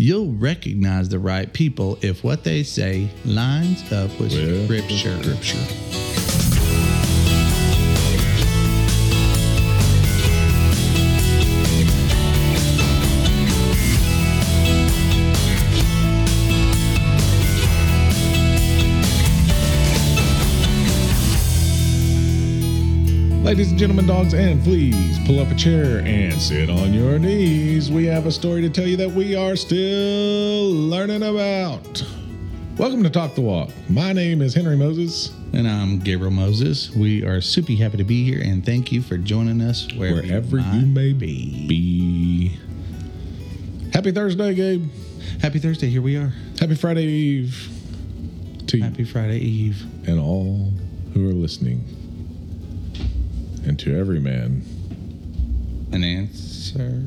You'll recognize the right people if what they say lines up with scripture. Scripture. Ladies and gentlemen, dogs and fleas, pull up a chair and sit on your knees. We have a story to tell you that we are still learning about. Welcome to Talk the Walk. My name is Henry Moses. And I'm Gabriel Moses. We are super happy to be here and thank you for joining us wherever, Wherever you may be. Happy Thursday, Gabe. Happy Thursday. Here we are. Happy Friday Eve to you Happy Friday Eve. and all who are listening. And to every man. An answer?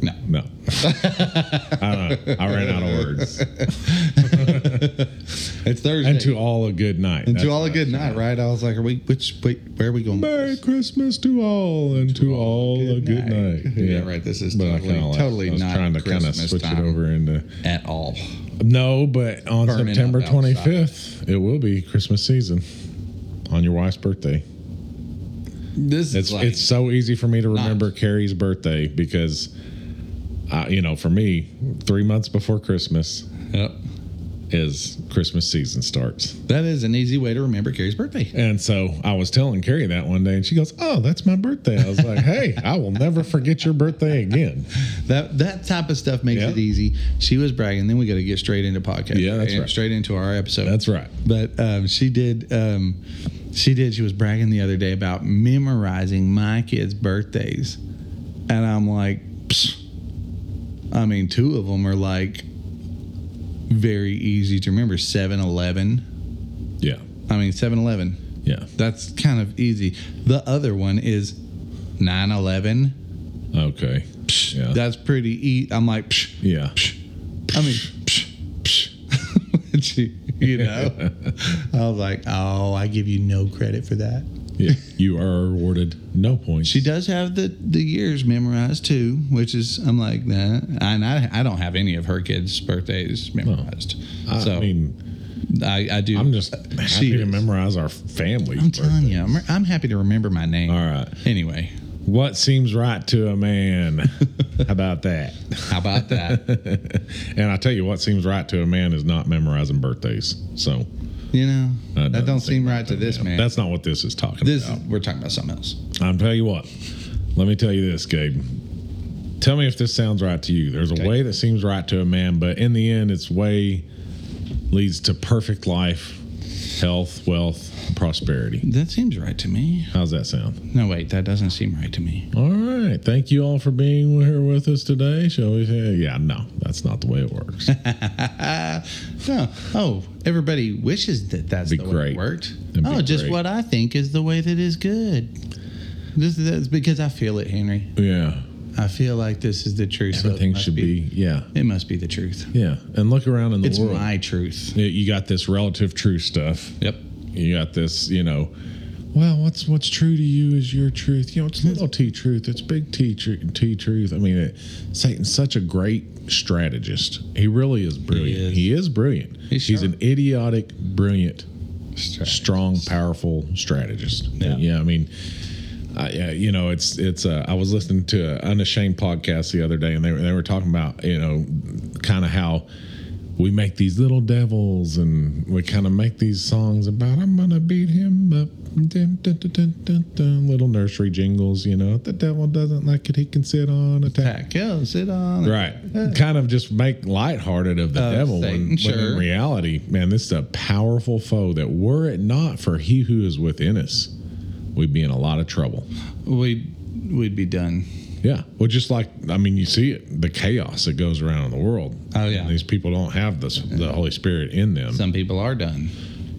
No. No. I don't know. I ran out of words. It's Thursday. And to all a good night. And That's to all a good night, right? I was like, are we, which, wait, where are we going? Merry? Christmas to all and to, all a good night. Yeah, right. This is But totally, totally I was not trying to kind of switch it over into at all. no, but on Burning September up outside. 25th, it will be Christmas season on your wife's birthday. This It's is like, it's so easy for me to Not- remember Carrie's birthday because, uh, you know, for me, three months before Christmas Yep. is Christmas season starts. That is an easy way to remember Carrie's birthday. And so I was telling Carrie that one day, and she goes, "Oh, that's my birthday." I was like, "Hey, I will never forget your birthday again." That that type of stuff makes Yeah. it easy. She was bragging. Then we got to get straight into podcast. Yeah, that's right. Straight into our episode. That's right. But um, she did. Um, she did. She was bragging the other day about memorizing my kids' birthdays, and I'm like, Psst. I mean, two of them are like very easy to remember. 7-Eleven. Yeah, I mean, 7-Eleven. yeah. That's kind of easy. The other one is 9-11. Okay. Psh, Yeah. That's pretty. easy. I'm like, psh, Yeah. psh. I mean, psh, psh. She- you know, I was like, oh, I give you no credit for that. Yeah. You are awarded no points. She does have the the years memorized too, which is I'm like that. And I I don't have any of her kids' birthdays memorized. I so mean, I, I do. I'm just she happy to is. memorize our family. I'm telling you, I'm, I'm happy to remember my name. All right. Anyway, What seems right to a man? How about that? how about that? and I tell you, what seems right to a man is not memorizing birthdays. So you know, that that don't seem right to this man. That's not what this is talking this about. we're talking about something else. I'm tell you what. Let me tell you this, Gabe. Tell me if this sounds right to you. There's a Okay. way that seems right to a man, but in the end, its way leads to perfect life, health, wealth, prosperity. That seems right to me. How's that sound? No, wait, that doesn't seem right to me. All right. Thank you all for being here with us today. Shall we say? Yeah, no, that's not the way it works. no. Oh, everybody wishes that that's Be the way great. it worked. It'd oh, just great. what I think is the way that is good. This that's because I feel it, Henry. yeah. I feel like this is the truth. so Everything must should be, yeah. It must be the truth. Yeah. And look around in the It's world. It's my truth. You- you got this relative truth stuff. Yep. You got this, you know, well, what's what's true to you is your truth. You know, it's little t truth. It's big t tr- t truth. I mean, it, Satan's such a great strategist. He really is brilliant. is. He is, brilliant. He's He's an idiotic, brilliant, strong, powerful strategist. Yeah. yeah I mean. I, yeah, you know, it's it's. Uh, I was listening to an unashamed podcast the other day, and they were they were talking about you know, kind of how we make these little devils, and we kind of make these songs about I'm gonna beat him up, dun, dun, dun, little nursery jingles. You know, if the devil doesn't like it, he can sit on a tack. Yeah, sit on. Right, kind of just make lighthearted of the devil. Satan, when, when in reality, man, this is a powerful foe. That were it not for He who is within us, we'd be in a lot of trouble. We'd we'd be done. Yeah. Well, just like I mean, you see it, the chaos that goes around in the world. Oh, yeah. And these people don't have this, the Holy Spirit in them. Some people are done.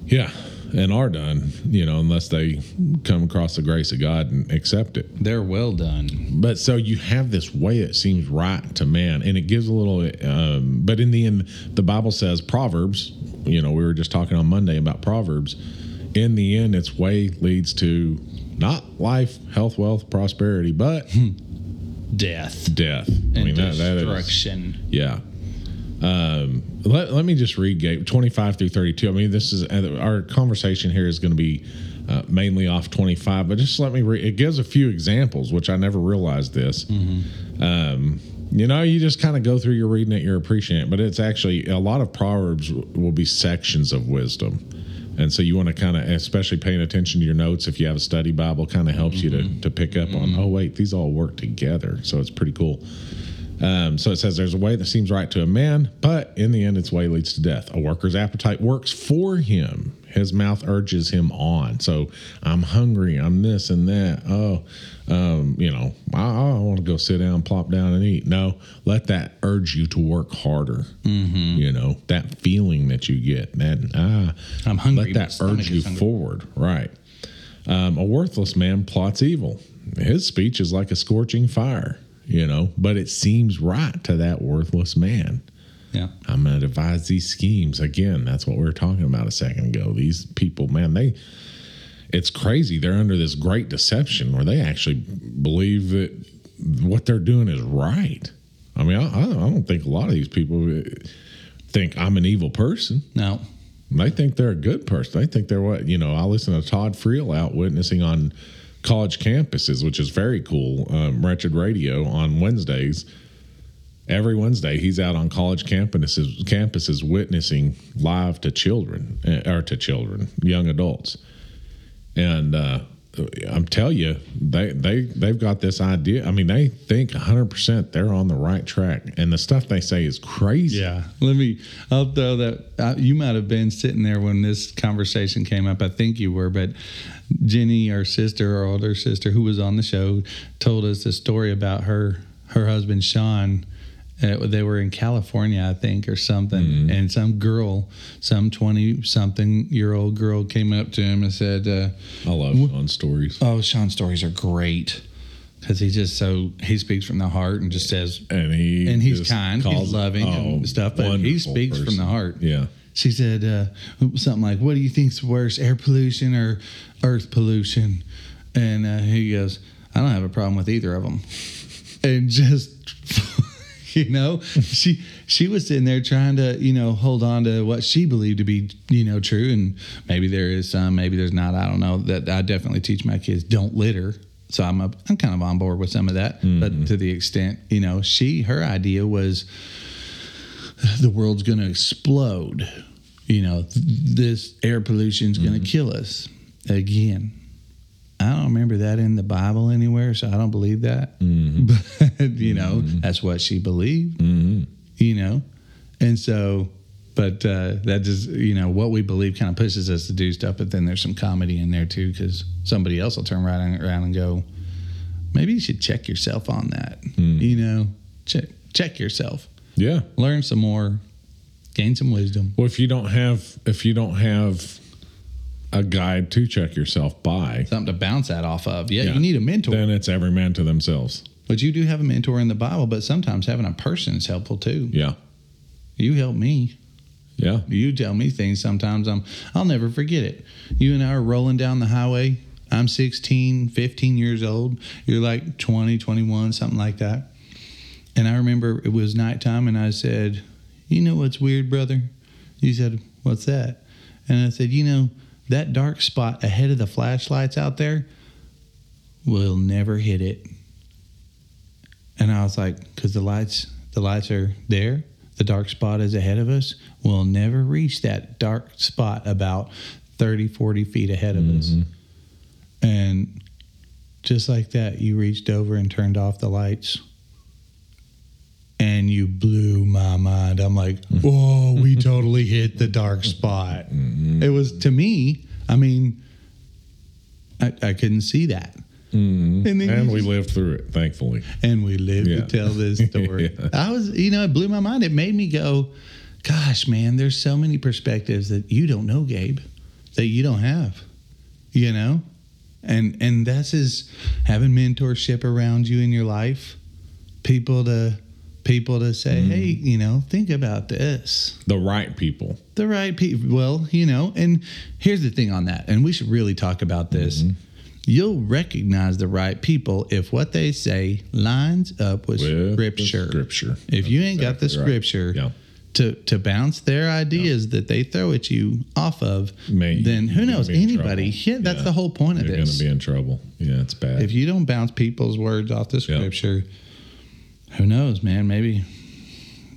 yeah, and are done. You know, unless they come across the grace of God and accept it. They're well done. But so you have this way that seems right to man, and it gives a little. Um, but in the end, the Bible says Proverbs. You know, we were just talking on Monday about Proverbs. In the end, its way leads to not life, health, wealth, prosperity, but Death death. I and mean, that, that is destruction. yeah. Um, let, let me just read Gabe 25 through 32. I mean, this is uh, our conversation here is going to be uh, mainly off 25, but just let me read. It gives a few examples, which I never realized this. Um, you know, you just kind of go through your reading it, you're appreciating it, but it's actually a lot of Proverbs will be sections of wisdom. And so you want to kind of, especially paying attention to your notes, if you have a study Bible, kind of helps you to, to pick up on, oh, wait, these all work together. So it's pretty cool. Um, so it says there's a way that seems right to a man, but in the end, its way leads to death. A worker's appetite works for him. His mouth urges him on. So I'm hungry. I'm this and that. Oh, um, you know, I, I want to go sit down, plop down, and eat. No, let that urge you to work harder. Mm-hmm. You know that feeling that you get. That ah, I'm hungry, Let that urge you hungry. forward. Right. Um, a worthless man plots evil. His speech is like a scorching fire, you know, but it seems right to that worthless man. Yeah. I'm going to devise these schemes. Again, that's what we were talking about a second ago. These people, man, they, it's crazy. They're under this great deception where they actually believe that what they're doing is right. I mean, I, I don't think a lot of these people uh, think I'm an evil person. No. They think they're a good person. They think they're what you know. I listen to Todd Friel out witnessing on college campuses, which is very cool. Um, Wretched Radio on Wednesdays. Every Wednesday, he's out on college campuses, campuses witnessing live to children eh, or to children, young adults, and uh, I'm tell you, they they they've got this idea. I mean, they think 100 percent they're on the right track, and the stuff they say is crazy. Yeah. Let me, I'll throw that. Uh, you might have been sitting there when this conversation came up. I think you were, but Jenny, our sister, our older sister, who was on the show, told us a story about her, her husband, Sean. Uh, they were in California, I think, or something. And some girl, some 20 something year old girl came up to him and said, uh, I love Sean stories. Oh, Sean's stories are great. Because he's just so, he speaks from the heart and just says, and he and he's kind, he's loving and oh, stuff, but he speaks from the heart. Yeah, She said uh, something like, "What do you think's worse, air pollution or earth pollution?" And uh, he goes, "I don't have a problem with either of them." And just, you know, she she was sitting there trying to, you know, hold on to what she believed to be, you know, true. And maybe there is some, maybe there's not. I don't know. That I definitely teach my kids don't litter. So I'm a, I'm kind of on board with some of that, but mm-hmm. to the extent, you know, she her idea was the world's going to explode. You know, th- this air pollution is going to mm-hmm. kill us again. I don't remember that in the Bible anywhere, so I don't believe that. Mm-hmm. But you know, mm-hmm. that's what she believed. Mm-hmm. You know, and so, but uh, that just you know what we believe kind of pushes us to do stuff. But then there's some comedy in there too, because somebody else will turn right around and go, maybe you should check yourself on that. Mm. You know, check check yourself yeah. learn some more, gain some wisdom. Well, if you don't have if you don't have a guide to check yourself by, Something to bounce that off of. Yeah, Yeah. you need a mentor. then it's every man to themselves. but you do have a mentor in the Bible, but sometimes having a person is helpful too. Yeah, You help me. yeah, You tell me things sometimes I'm I'll never forget it. You and I are rolling down the highway. I'm 16, 15 years old. You're like 20, 21, something like that. And I remember it was nighttime and I said, "You know what's weird, brother?" You said, "What's that?" And I said, "You know, that dark spot ahead of the flashlights out there, we'll never hit it." And I was like, "Cuz the lights the lights are there. The dark spot is ahead of us. We'll never reach that dark spot about 30, 40 feet ahead of us. Mm-hmm. And just like that, you reached over and turned off the lights. And you blew my mind. I'm like, whoa, we totally hit the dark spot. Mm-hmm. It was to me, I mean, I, I couldn't see that. Mm-hmm. And then you and we just- lived through it, thankfully. and we live Yeah. to tell this story. Yeah. I was, you know, it blew my mind. It made me go, gosh, man, there's so many perspectives that you don't know, Gabe, that you don't have, you know? And and that's is having mentorship around you in your life, people to people to say, Mm-hmm. hey, you know, think about this The right people. the right people. Well, you know, and here's the thing on that, and we should really talk about this. Mm-hmm. You'll recognize the right people if what they say lines up with, With scripture. scripture. If you ain't got the Exactly right. scripture, Yeah. to to bounce their ideas that they throw at you off of, then who knows? Anybody? Yeah, that's Yeah. the whole point of You're going this. to be in trouble. Yeah, it's bad. if you don't bounce people's words off the scripture, who knows, man? Maybe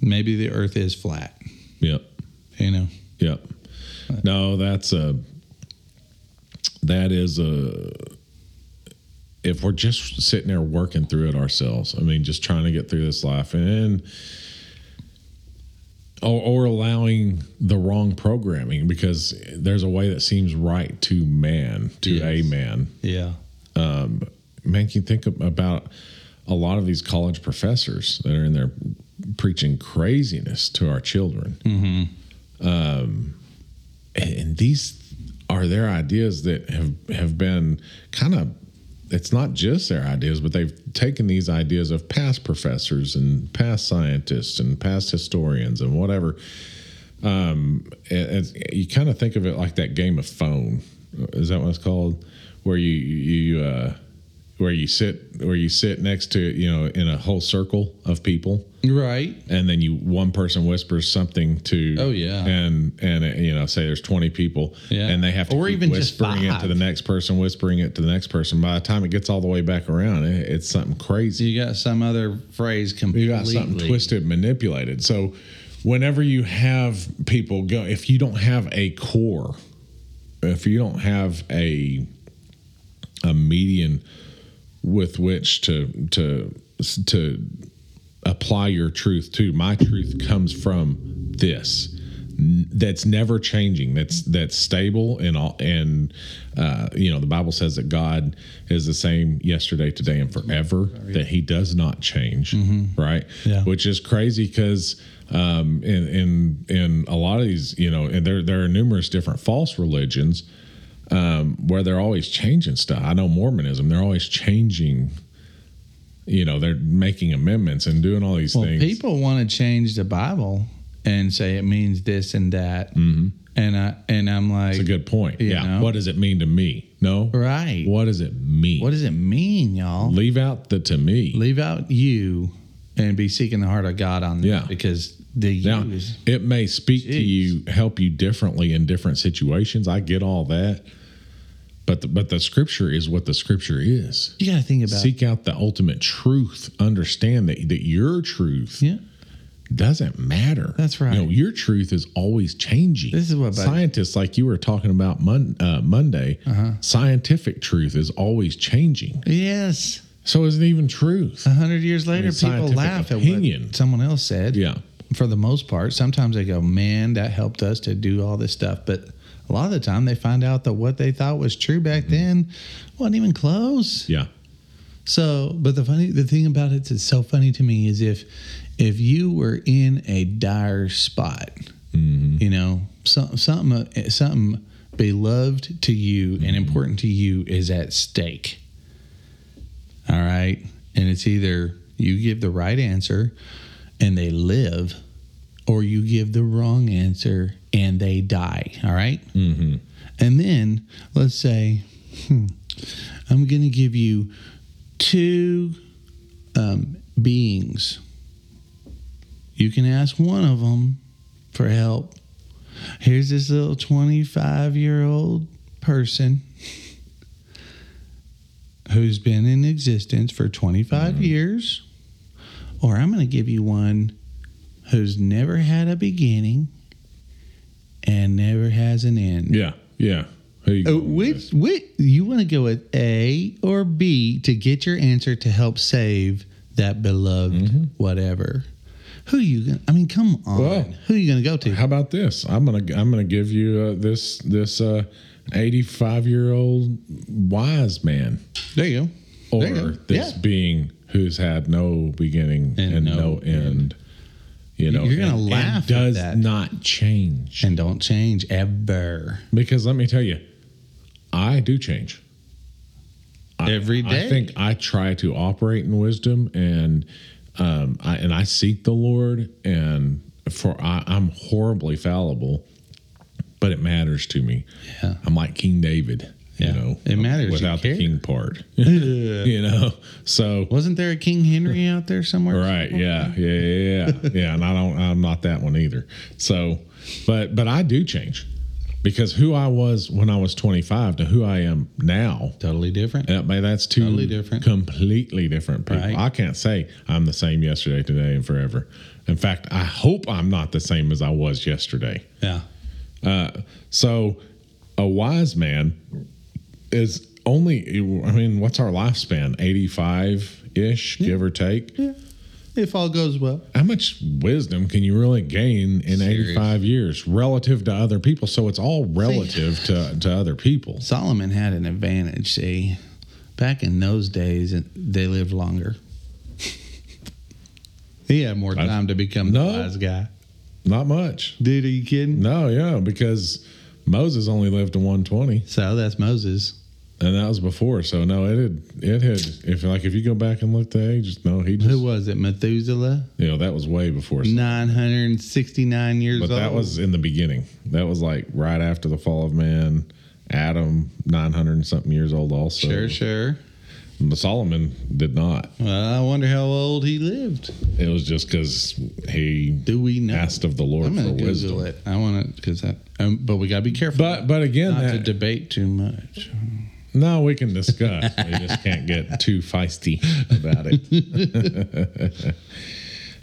maybe the earth is flat. yep. You know. Yep. No, that's a that is a if we're just sitting there working through it ourselves, I mean, just trying to get through this life and or, or allowing the wrong programming because there's a way that seems right to man, to a man. Yeah. Um, man, can you think about a lot of these college professors that are in there preaching craziness to our children? Um, and, and these are their ideas that have have been kind of. It's not just their ideas, but they've taken these ideas of past professors and past scientists and past historians and whatever. Um, and, and you kind of think of it like that game of phone. Is that what it's called? Where you you uh, where you sit where you sit next to you know in a whole circle of people Right. and then you one person whispers something to Oh, yeah. and and uh, you know say there's 20 people Yeah. and they have to Or keep even just whispering it to the next person whispering it to the next person by the time it gets all the way back around it, it's something crazy You got some other phrase completely. you got something twisted manipulated so whenever you have people go if you don't have a core if you don't have a a median with which to to to apply your truth to my truth comes from this. That's never changing. That's that's stable and all and uh, you know the bible says that god is the same yesterday today and forever that he does not change right? Yeah. which is crazy because um, in in in a lot of these you know and there there are numerous different false religions um, where they're always changing stuff. I know Mormonism; they're always changing. You know, they're making amendments and doing all these Well, things. people want to change the Bible and say it means this and that, mm-hmm. and I and I'm like, It's a good point. Yeah. know? What does it mean to me? No. right. What does it mean? What does it mean, y'all? Leave out the to me. Leave out you and be seeking the heart of God on that Yeah. because the Now, is it may speak to you, help you differently in different situations. I get all that, but the, but the scripture is what the scripture is. you got to think about. Seek out the ultimate truth. Understand that that your truth yeah, doesn't matter. That's right. You know, your truth is always changing. This is what- scientists, like you were talking about mon- uh, Monday, Uh-huh. scientific truth is always changing. yes. So is it even truth? A hundred years later, mean, people laugh opinion. at what someone else said. Yeah. For the most part, sometimes they go, "Man, that helped us to do all this stuff," but a lot of the time they find out that what they thought was true back Mm-hmm. then wasn't even close. Yeah. So, but the funny, the thing about it that's so funny to me is if, if you were in a dire spot, you know, some, something, something beloved to you and important to you is at stake. All right, and it's either you give the right answer and they live, or you give the wrong answer and they die. All right. Mm-hmm. And then let's say, hmm, I'm going to give you two um, beings. You can ask one of them for help. Here's this little 25 year old person who's been in existence for 25 years. Or I'm going to give you one who's never had a beginning and never has an end. Yeah. Yeah. Uh, which, which you want to go with A or B to get your answer to help save that beloved Mm-hmm. whatever? Who you gonna? I mean, come on. Well, Who you gonna go to? How about this? I'm gonna I'm gonna give you uh, this this uh, 85 year old wise man, There you go. or you go. this Yeah. being who's had no beginning And and, no no, end. You know, You're gonna and- and laugh at does that. not change And don't change ever. because let me tell you, I do change. I- Every day. I think I try to operate in wisdom and um, I, and I seek the Lord and for I, I'm horribly fallible, but it matters to me. Yeah. I'm like King David. You Yeah. know, It matters without the king part. You know, so Wasn't there a King Henry out there somewhere? Right. Yeah. Yeah. Yeah. Yeah. yeah. And I don't. I'm not that one either. So, but but I do change because who I was when I was 25 to who I am now. Totally different. That, man, that's two Totally different. completely different people. Right. I can't say I'm the same yesterday, today, and forever. In fact, I hope I'm not the same as I was yesterday. Yeah. Uh, so, a wise man is only. I mean, what's our lifespan? 85 ish, give or take. Yeah. If all goes well. how much wisdom can you really gain in Serious. 85 years relative to other people so it's all relative to, to other people Solomon had an advantage. See, back in those days, it- they lived longer. he had more I- time to become No. the wise guy. not much Dude, are you kidding? no yeah because moses only lived to 120 So that's Moses. And that was before so no it had it had if like if you go back and look the age no he just Who was it? Methuselah? you know that was way before 969 years but old. that was in the beginning that was like right after the fall of man adam 900 and something years old also Sure, sure. But solomon did not Well, I wonder how old he lived. It was just because he Do we know? asked of the Lord I'm for to wisdom. It. I want to, because that, um, but we got to be careful. But but again, not to debate too much. No, we can discuss. we just can't get too feisty about it.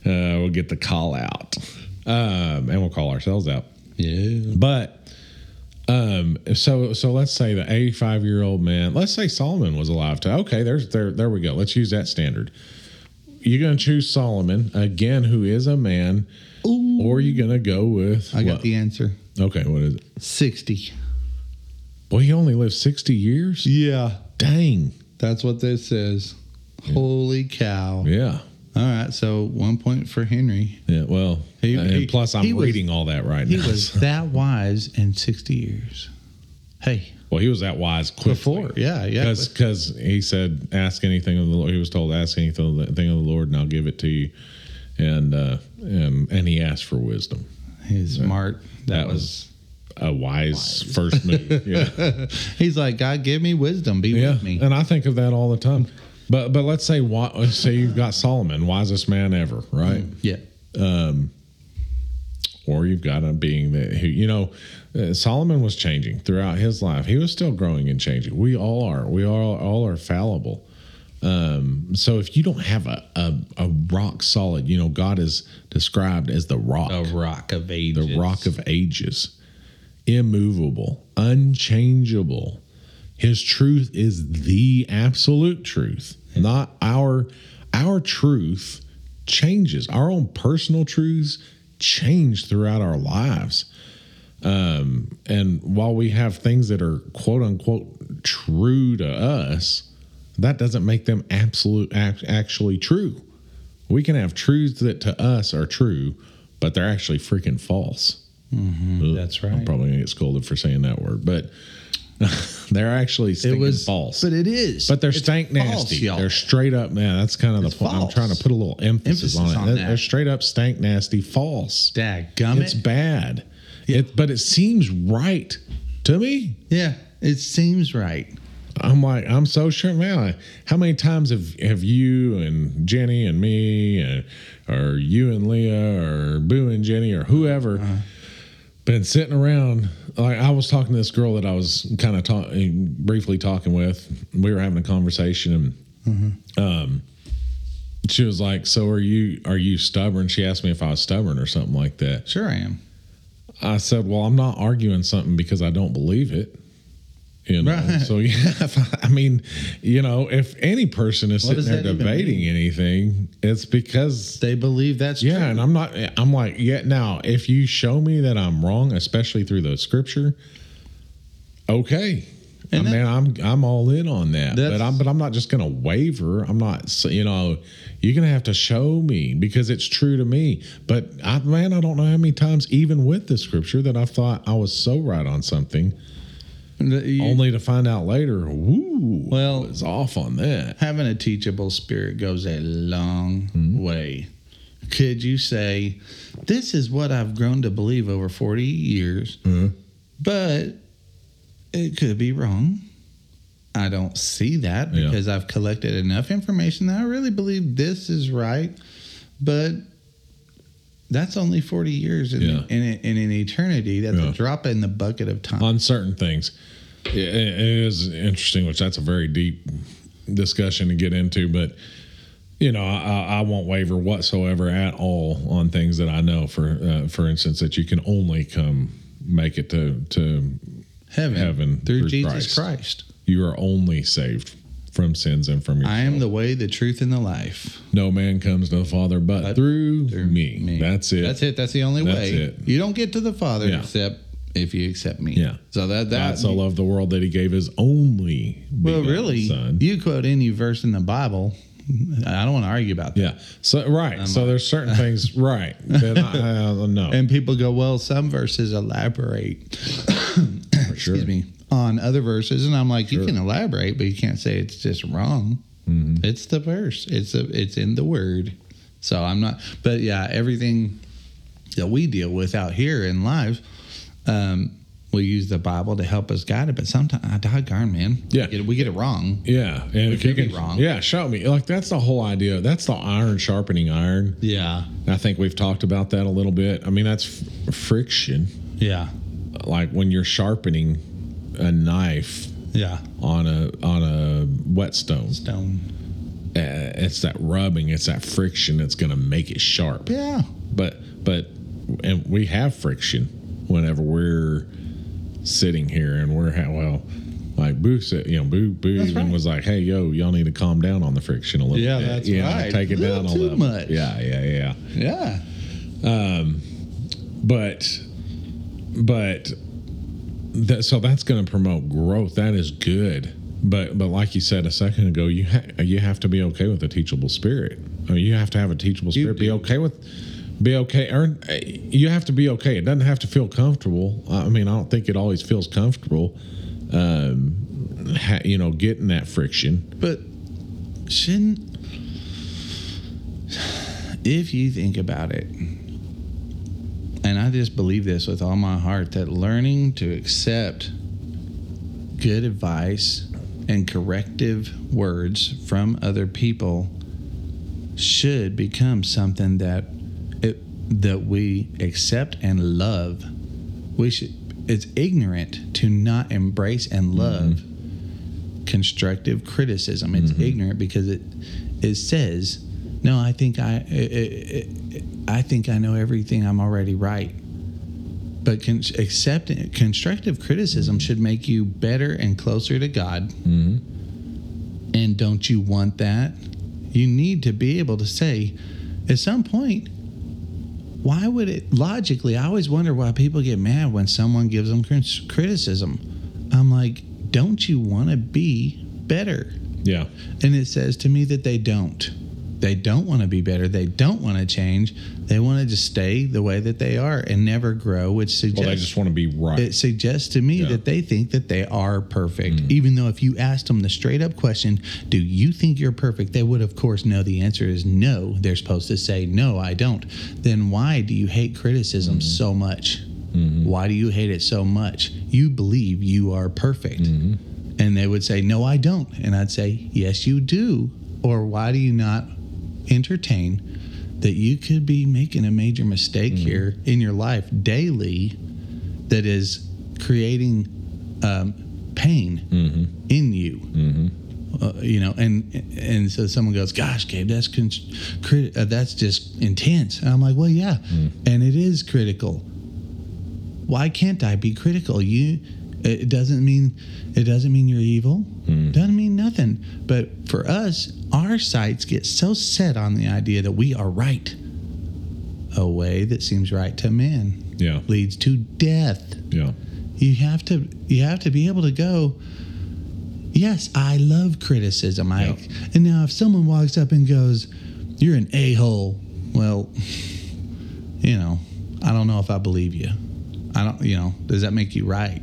uh, we'll get the call out, um, and we'll call ourselves out. Yeah. But um, so so let's say the 85 year old man. Let's say Solomon was alive. To okay, there's there there we go. Let's use that standard. You're gonna choose Solomon again, who is a man, Ooh. or you gonna go with I got what? the answer. Okay, what is it? 60. Boy, he only lived 60 years? Yeah. Dang. That's what this says. Holy cow. Yeah. All right. So one point for Henry. Yeah. Well, He- he- plus I'm he was- reading all that right He now. was that wise in 60 years. Hey, well, he was that wise quickly. before. Yeah. Yeah. Because he said, ask anything of the Lord. He was told, ask anything of the Lord and I'll give it to you. And, uh, and, and he asked for wisdom. He's smart. That, That was. was a wise, first move. Yeah. He's like, God, give me wisdom. Be yeah. with me. And I think of that all the time. But, but let's say, let's say you've got Solomon, wisest man ever, right? Yeah. or you've got a being that who you know uh, solomon was changing throughout his life he was still growing and changing we all are we all all are fallible um, so if you don't have a, a, a rock solid you know god is described as the rock A rock of ages. the rock of ages immovable unchangeable. His truth is the absolute truth not our our truth changes. Our own personal truths change throughout our lives. Um, and while we have things that are quote unquote true to us that doesn't make them absolute act, actually true. We can have truths that to us are true but they're actually freaking false Ugh, That's right. I'm probably gonna get scolded for saying that word, but they're actually It was false. But it is. But they're It's stank false, nasty. y'all. they're straight up, man. That's kind of It's the point. I'm trying to put a little emphasis, Emphasis on it. on They're-. They're straight up stank nasty, false. Dadgummit. It's bad. It, but it seems right to me. Yeah. It seems right. I'm like, I'm so sure, man. How many times have have you and Jenny and me, and, or you and Leah, or Boo and Jenny, or whoever, Uh-huh. Been sitting around? Like I was talking to this girl that I was kind of talk, briefly talking with. We were having a conversation, and Mm-hmm. um, she was like, "So are you? Are you stubborn?" She asked me if I was stubborn or something like that. Sure I am. I said, "Well, I'm not arguing something because I don't believe it." You know, Right. so yeah. I, I mean, you know, if any person is What sitting there debating anything, it's because They believe that's yeah. true. And I'm not. I'm like, yeah. Now, if you show me that I'm wrong, especially through the scripture, okay. And I mean, I'm I'm all in on that, but I'm but I'm not just gonna waver. I'm not, you know, you're gonna have to show me because it's true to me. But I, man, I don't know how many times, even with the scripture, that I thought I was so right on something, you- only to find out later, woo, Well- it's off on that. having a teachable spirit goes a long Mm-hmm. way. Could you say, This is what I've grown to believe over 40 years, Mhm. but it could be wrong? I don't see that Yeah. because I've collected enough information that I really believe this is right. But that's only 40 years in, Yeah. in, in, an eternity. That's Yeah. a drop in the bucket of time. on certain things. It, it is interesting, which that's a very deep discussion to get into, but you know, I, I won't waver whatsoever at all on things that I know. For uh, for instance, that you can only come make it to to heaven, heaven through, through Jesus Christ. Christ. you are only saved from sins and from your. I am the way, the truth, and the life. no man comes to the Father but, But through, through me. me. That's it. That's it. That's the only That's way. it. You don't get to the Father Yeah. except if you accept me. Yeah. So that that God so loved the world that He gave His only well, really, Son. you quote any verse in the Bible. I don't want to argue about that. Yeah. So right. so there's certain things right that I, I know And people go, well, some verses elaborate. for sure. excuse me, on other verses, and I'm like, you can elaborate, but you can't say it's just wrong. Mm-hmm. It's the verse. It's a, it's in the word. So I'm not. But yeah, everything that we deal with out here in life, um, we use the Bible to help us guide it. But sometimes, I doggone man, Yeah. we get, it- we get it wrong. Yeah, and if you can, wrong. yeah, show me. Like that's the whole idea. That's the iron sharpening iron. Yeah, I think we've talked about that a little bit. I mean, that's f- friction. yeah, Like when you're sharpening a knife yeah. on a on a whetstone, Stone. uh, it's that rubbing, it's that friction that's going to make it sharp. Yeah, But but and we have friction whenever we're sitting here and we're ha- well. Like Boo said, you know, Boo Boo That's even right. was like, "Hey, yo, y'all need to calm down on the friction a little Yeah, bit. that's know, right. Take it down a too little. much. Yeah, yeah, yeah. yeah. Um, but but that so that's going to promote growth. That is good. But but like you said a second ago, you ha- you have to be okay with a teachable spirit. I mean, you have to have a teachable You spirit. Be okay with be okay or you have to be okay. It doesn't have to feel comfortable. I mean, I don't think it always feels comfortable. Um, ha, you know, getting that friction. But shouldn't, if you think about it, and I just believe this with all my heart, that learning to accept good advice and corrective words from other people should become something that it, that we accept and love. We should. It's ignorant to not embrace and mm-hmm. love constructive criticism. It's mm-hmm. ignorant because it it says, "No, I think I it, it, I think I know everything. I'm already right." But con- accepting constructive criticism should make you better and closer to God. Mm-hmm. And don't you want that? You need to be able to say, at some point, why would it logically? I always wonder why people get mad when someone gives them crit- criticism. I'm like, don't you want to be better? Yeah. And it says to me that they don't. They don't want to be better. They don't want to change. They want to just stay the way that they are and never grow, which suggests Well, they just want to be right. it suggests to me Yeah. That they think that they are perfect. Even though if you asked them the straight up question, do you think you're perfect? They would, of course, know the answer is no. They're supposed to say, no, I don't. Then why do you hate criticism Mm-hmm. so much? Why do you hate it so much? You believe you are perfect. Mm-hmm. And they would say, no, I don't. And I'd say, yes, you do. Or why do you not entertain that you could be making a major mistake Mm-hmm. here in your life daily that is creating um, pain Mm-hmm. in you. Uh, you know, and and so someone goes, "Gosh, Gabe, that's con- crit- uh, that's just intense." And I'm like, "Well, yeah, Mm. and it is critical. Why can't I be critical? You, it doesn't mean it doesn't mean you're evil. Mm. Doesn't mean nothing. But for us, our sights get so set on the idea that we are right. A way that seems right to men yeah. leads to death Yeah. you have to you have to be able to go yes i love criticism i and now if someone walks up and goes you're an a-hole well you know i don't know if i believe you i don't you know does that make you right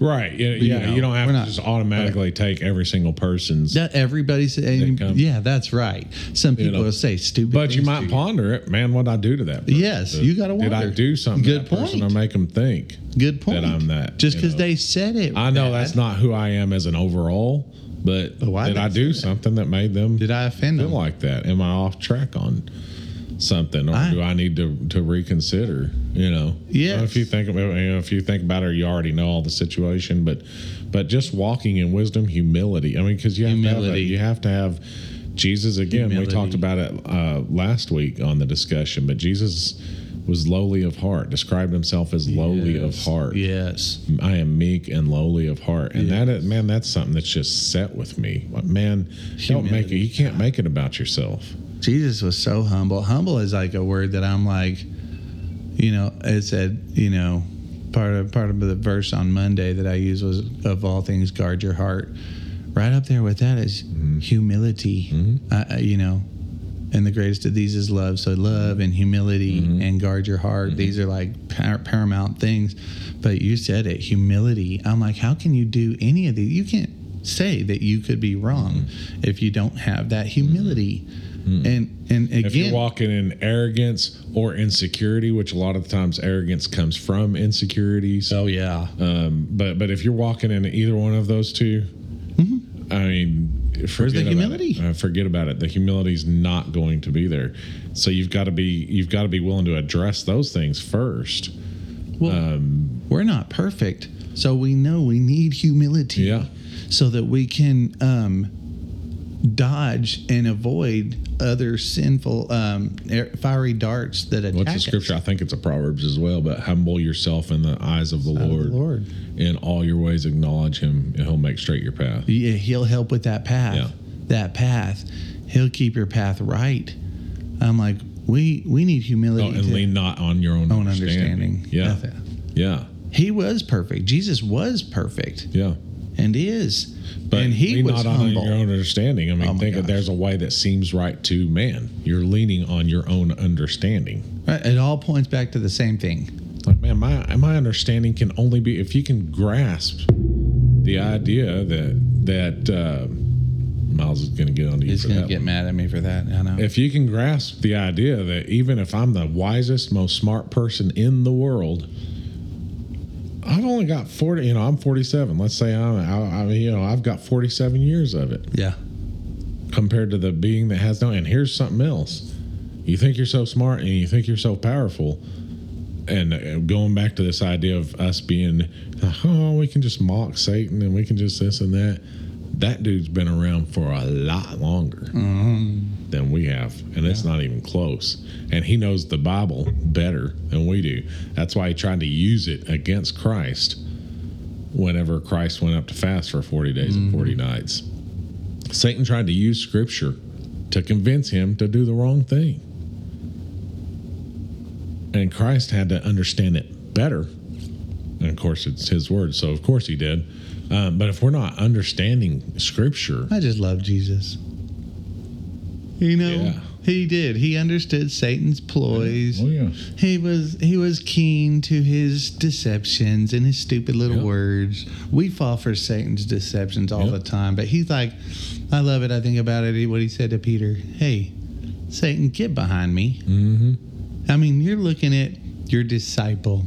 Right. Yeah. you yeah. know, you don't have to not- just automatically take every single person's. that everybody's come- yeah that's right some people know. will say stupid But you might to ponder it, man. What I do to that? Person? Yes, you gotta wonder. Did I do something Good to that person point. or make them think? good point That I'm that, just because they said it I know bad. that's not who I am as an overall, But, oh, But why did I do that? something that made them Did I offend feel them? like that? Am I off track on something, or I- do I need to to reconsider? You know, Yes. If you think about, you know, if you think about it, you already know all the situation, but but just walking in wisdom, humility. I mean, because you have to have a, you have to have Jesus again. We talked about it uh, last week on the discussion, but Jesus was lowly of heart, described himself as lowly of heart. Yes. I am meek and lowly of heart, and that man, that's something that's just set with me. Man, don't make it. You can't make it about yourself. Jesus was so humble. Humble is like a word that I'm like, you know, it said, you know, part of part of the verse on Monday that I used was of all things guard your heart. Right up there with that is mm-hmm. humility. Mm-hmm. Uh, uh, you know, and the greatest of these is love. So love and humility mm-hmm. and guard your heart. These are like par- paramount things. But you said it, humility. I'm like, how can you do any of these? You can't say that you could be wrong if you don't have that humility. And and again, If you're walking in arrogance or insecurity, which a lot of times arrogance comes from insecurities, oh yeah, um, but but if you're walking in either one of those 2 I mean, forget Mm-hmm. the about humility? It. Uh, forget about it. The humility's not going to be there. So you've got to be you've got to be willing to address those things first. well, Um, we're not perfect, so we know we need humility. Yeah. so that we can um, dodge and avoid other sinful um, air- fiery darts that attack What's the us. scripture? I think it's a Proverbs as well. But humble yourself in the eyes of the Of the Lord. Lord. In all your ways, acknowledge Him, and He'll make straight your path. Yeah, he'll help with that path. Yeah. That path, he'll keep your path right. I'm like, we we need humility. Oh, and lean not on your own, own understanding. understanding. Yeah, Nothing. yeah, He was perfect. Jesus was perfect yeah. And is. But and he was not on your own understanding. I mean, Oh think there's a way that seems right to man. You're leaning on your own understanding. Right, It all points back to the same thing. Like, man, my my understanding can only be if you can grasp the idea that that uh, Miles is going to get on you He's going to get one. mad at me for that. I know. If you can grasp the idea that even if I'm the wisest, most smart person in the world, I've only got 40, you know, I'm 47. Let's say I'm, I, I mean, you know, I've got 47 years of it yeah. compared to the being that has no. And here's something else. You think you're so smart and you think you're so powerful. And uh, going back to this idea of us being, oh, we can just mock Satan and we can just this and that. That dude's been around for a lot longer mm-hmm. than we have, and it's not even close. And he knows the Bible better than we do. That's why he tried to use it against Christ whenever Christ went up to fast for 40 days and 40 mm-hmm. nights. Satan tried to use scripture to convince him to do the wrong thing. And Christ had to understand it better. And of course, it's his word, so of course he did. Um, but if we're not understanding scripture, I just love Jesus. You know, Yeah. he did. He understood Satan's ploys. oh yeah, He was he was keen to his deceptions and his stupid little Yeah. words. We fall for Satan's deceptions all Yeah. the time, but he's like, I love it. I think about it. What he said to Peter, "Hey, Satan, get behind me." mm-hmm. I mean, you're looking at your disciple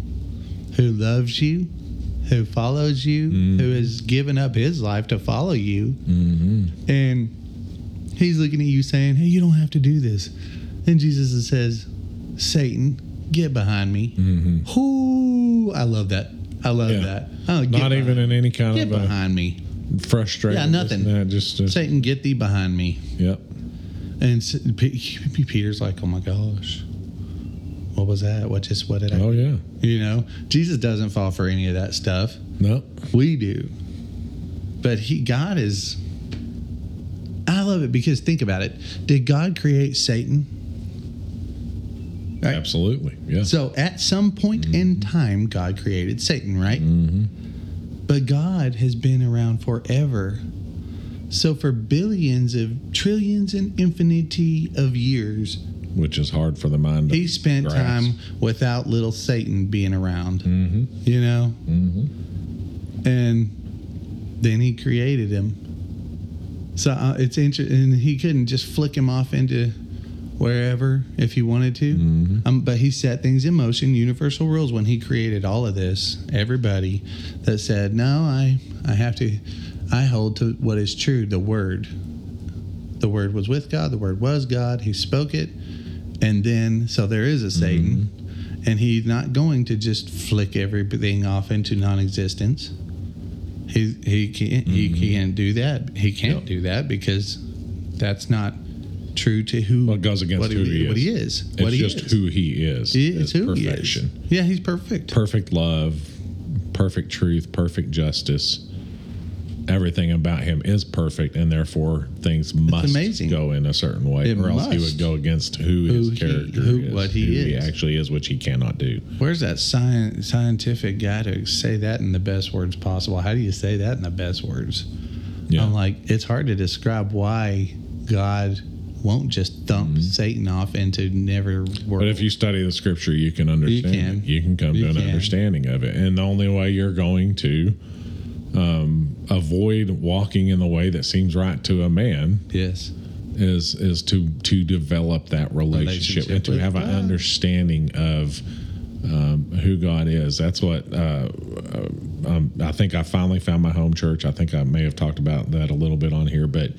who loves you, who follows you, Mm. who has given up his life to follow you, Mm-hmm. and he's looking at you saying, Hey, you don't have to do this. And Jesus says, Satan, get behind me. Mm-hmm. Ooh, I love that. I love Yeah. that. Oh, get Not even in any kind Get of uh, behind me. frustration. Yeah, nothing. That just, just Satan, get thee behind me. yep. And S- P- P- Peter's like, Oh my gosh. What was that? What just, what did I Oh yeah. You know, Jesus doesn't fall for any of that stuff. No. We do. But he God is I love it because think about it. Did God create Satan? Right. Absolutely. Yeah. So at some point in time God created Satan, right? mm-hmm. But God has been around forever. So for billions of trillions and infinity of years, Which is hard for the mind. he spent grasp. time without little Satan being around. Mm-hmm. You know? Mm-hmm. and then he created him. So uh, it's interesting, he couldn't just flick him off into wherever if he wanted to. Mhm. Um, but he set things in motion, universal rules when he created all of this. Everybody that said, "No, I, I have to, I hold to what is true, the word. The word was with God, the word was God, he spoke it, and then so there is a Satan, mm-hmm. and he's not going to just flick everything off into non-existence. He he can't he mm-hmm. can't do that. He can't Yep. do that because that's not true to who Well, it goes against what who he what is. he is. It's what he just is. who he is. He is is who perfection. he is. Yeah, he's perfect. Perfect love, perfect truth, perfect justice. Everything about him is perfect, and therefore things must go in a certain way, It or else he would go against who, Who his he- character who- is, what he who is. actually is, which he cannot do. Where's that sci- scientific guy to say that in the best words possible? How do you say that in the best words? Yeah, I'm like, it's hard to describe why God won't just thump Satan off into never work. Mm-hmm. But if you study the scripture, you can understand. can. it. You can come You to an can. understanding of it, and the only way you're going to um, avoid walking in the way that seems right to a man yes, is is to to develop that relationship, Relationship and to have an understanding of um, who God is. That's what uh, uh, um, I think. I finally found my home church. I think I may have talked about that a little bit on here, but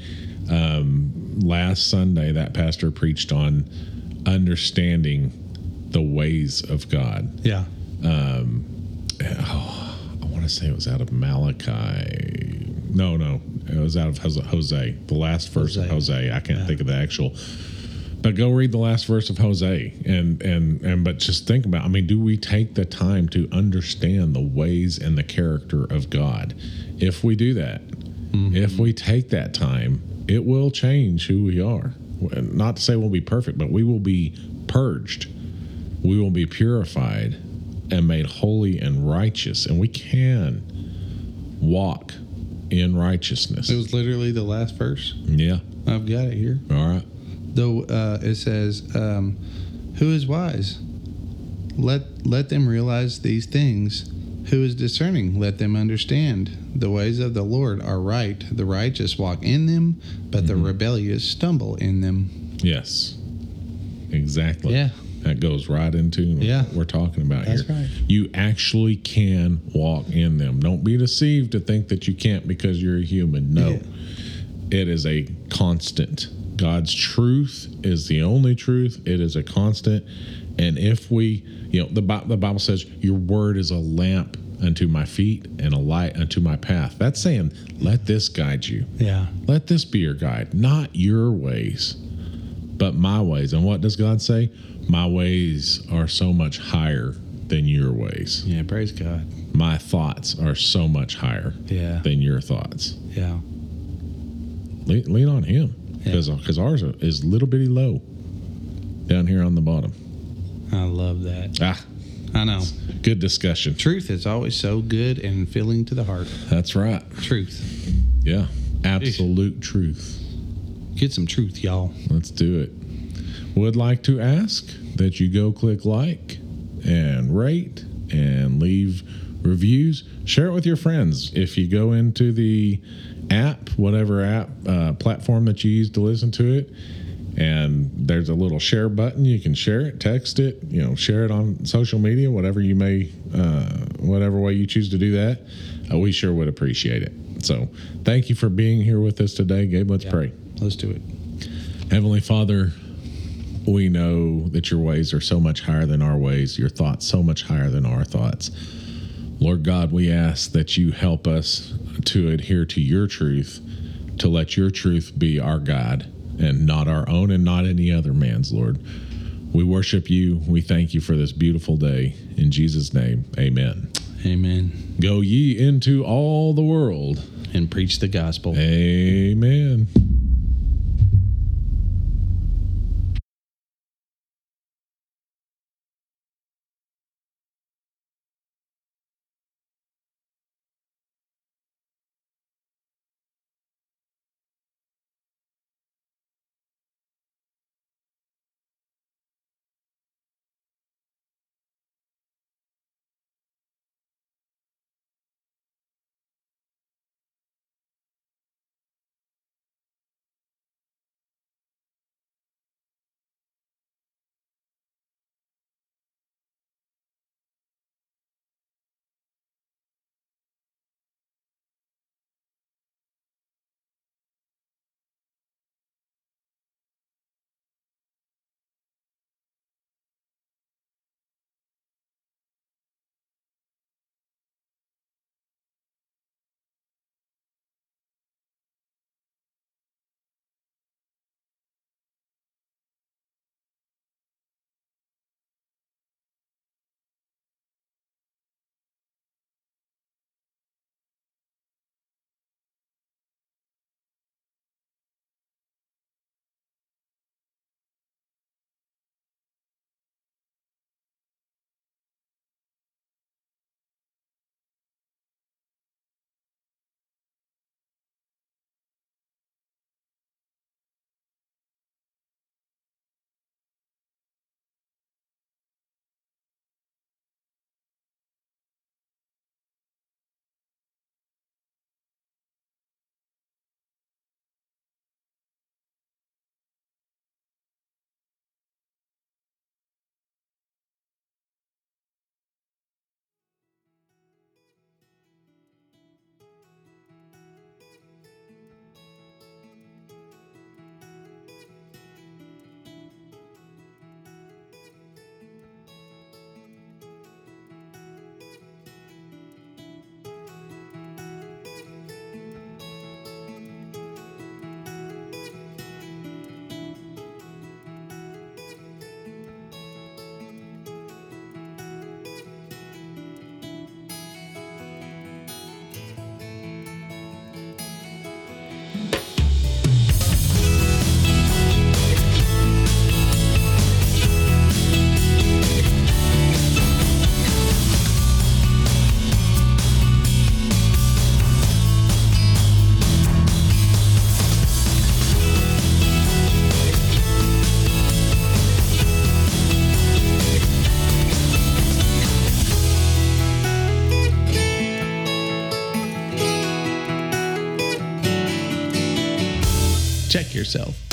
um, last Sunday that pastor preached on understanding the ways of God. yeah, Oh, I want to say it was out of Malachi. No, no, it was out of Hosea. The last verse of Hosea. I can't Yeah. think of the actual. But go read the last verse of Hosea, and and and but just think about. I mean, do we take the time to understand the ways and the character of God? If we do that, mm-hmm. if we take that time, it will change who we are. Not to say we'll be perfect, but we will be purged. We will be purified and made holy and righteous, and we can walk in righteousness. it was literally the last verse. yeah. I've got it here. All right. Though uh, it says, um, "Who is wise? Let let them realize these things. Who is discerning? Let them understand. The ways of the Lord are right. The righteous walk in them, but the rebellious stumble in them." Yes. Exactly. Yeah. That goes right into Yeah. what we're talking about That's here. right. You actually can walk in them. Don't be deceived to think that you can't because you're a human. No. Yeah. It is a constant. God's truth is the only truth. It is a constant. And if we, you know, the, the Bible says, Your word is a lamp unto my feet and a light unto my path. That's saying, let this guide you. Yeah. Let this be your guide, not your ways, but my ways. And what does God say? My ways are so much higher than your ways. Yeah. Praise God. My thoughts are so much higher Yeah. than your thoughts. Yeah. Lean, lean on Him Yeah. because ours is little bitty low down here on the bottom. I love that. Ah, I know. good discussion. Truth is always so good and filling to the heart. That's right. Truth. Yeah, absolute truth. Get some truth, y'all. Let's do it. Would like to ask that you go click like and rate and leave reviews. Share it with your friends. If you go into the app, whatever app uh, platform that you use to listen to it, and there's a little share button, you can share it, text it, you know, share it on social media, whatever you may, uh, whatever way you choose to do that. Uh, we sure would appreciate it. So, thank you for being here with us today, Gabe. Let's pray. Let's do it. Heavenly Father, we know that your ways are so much higher than our ways, your thoughts so much higher than our thoughts. Lord God, we ask that you help us to adhere to your truth, to let your truth be our God and not our own and not any other man's, Lord. We worship you. We thank you for this beautiful day. In Jesus' name, amen. Amen. Go ye into all the world. And preach the gospel. Amen. Yourself.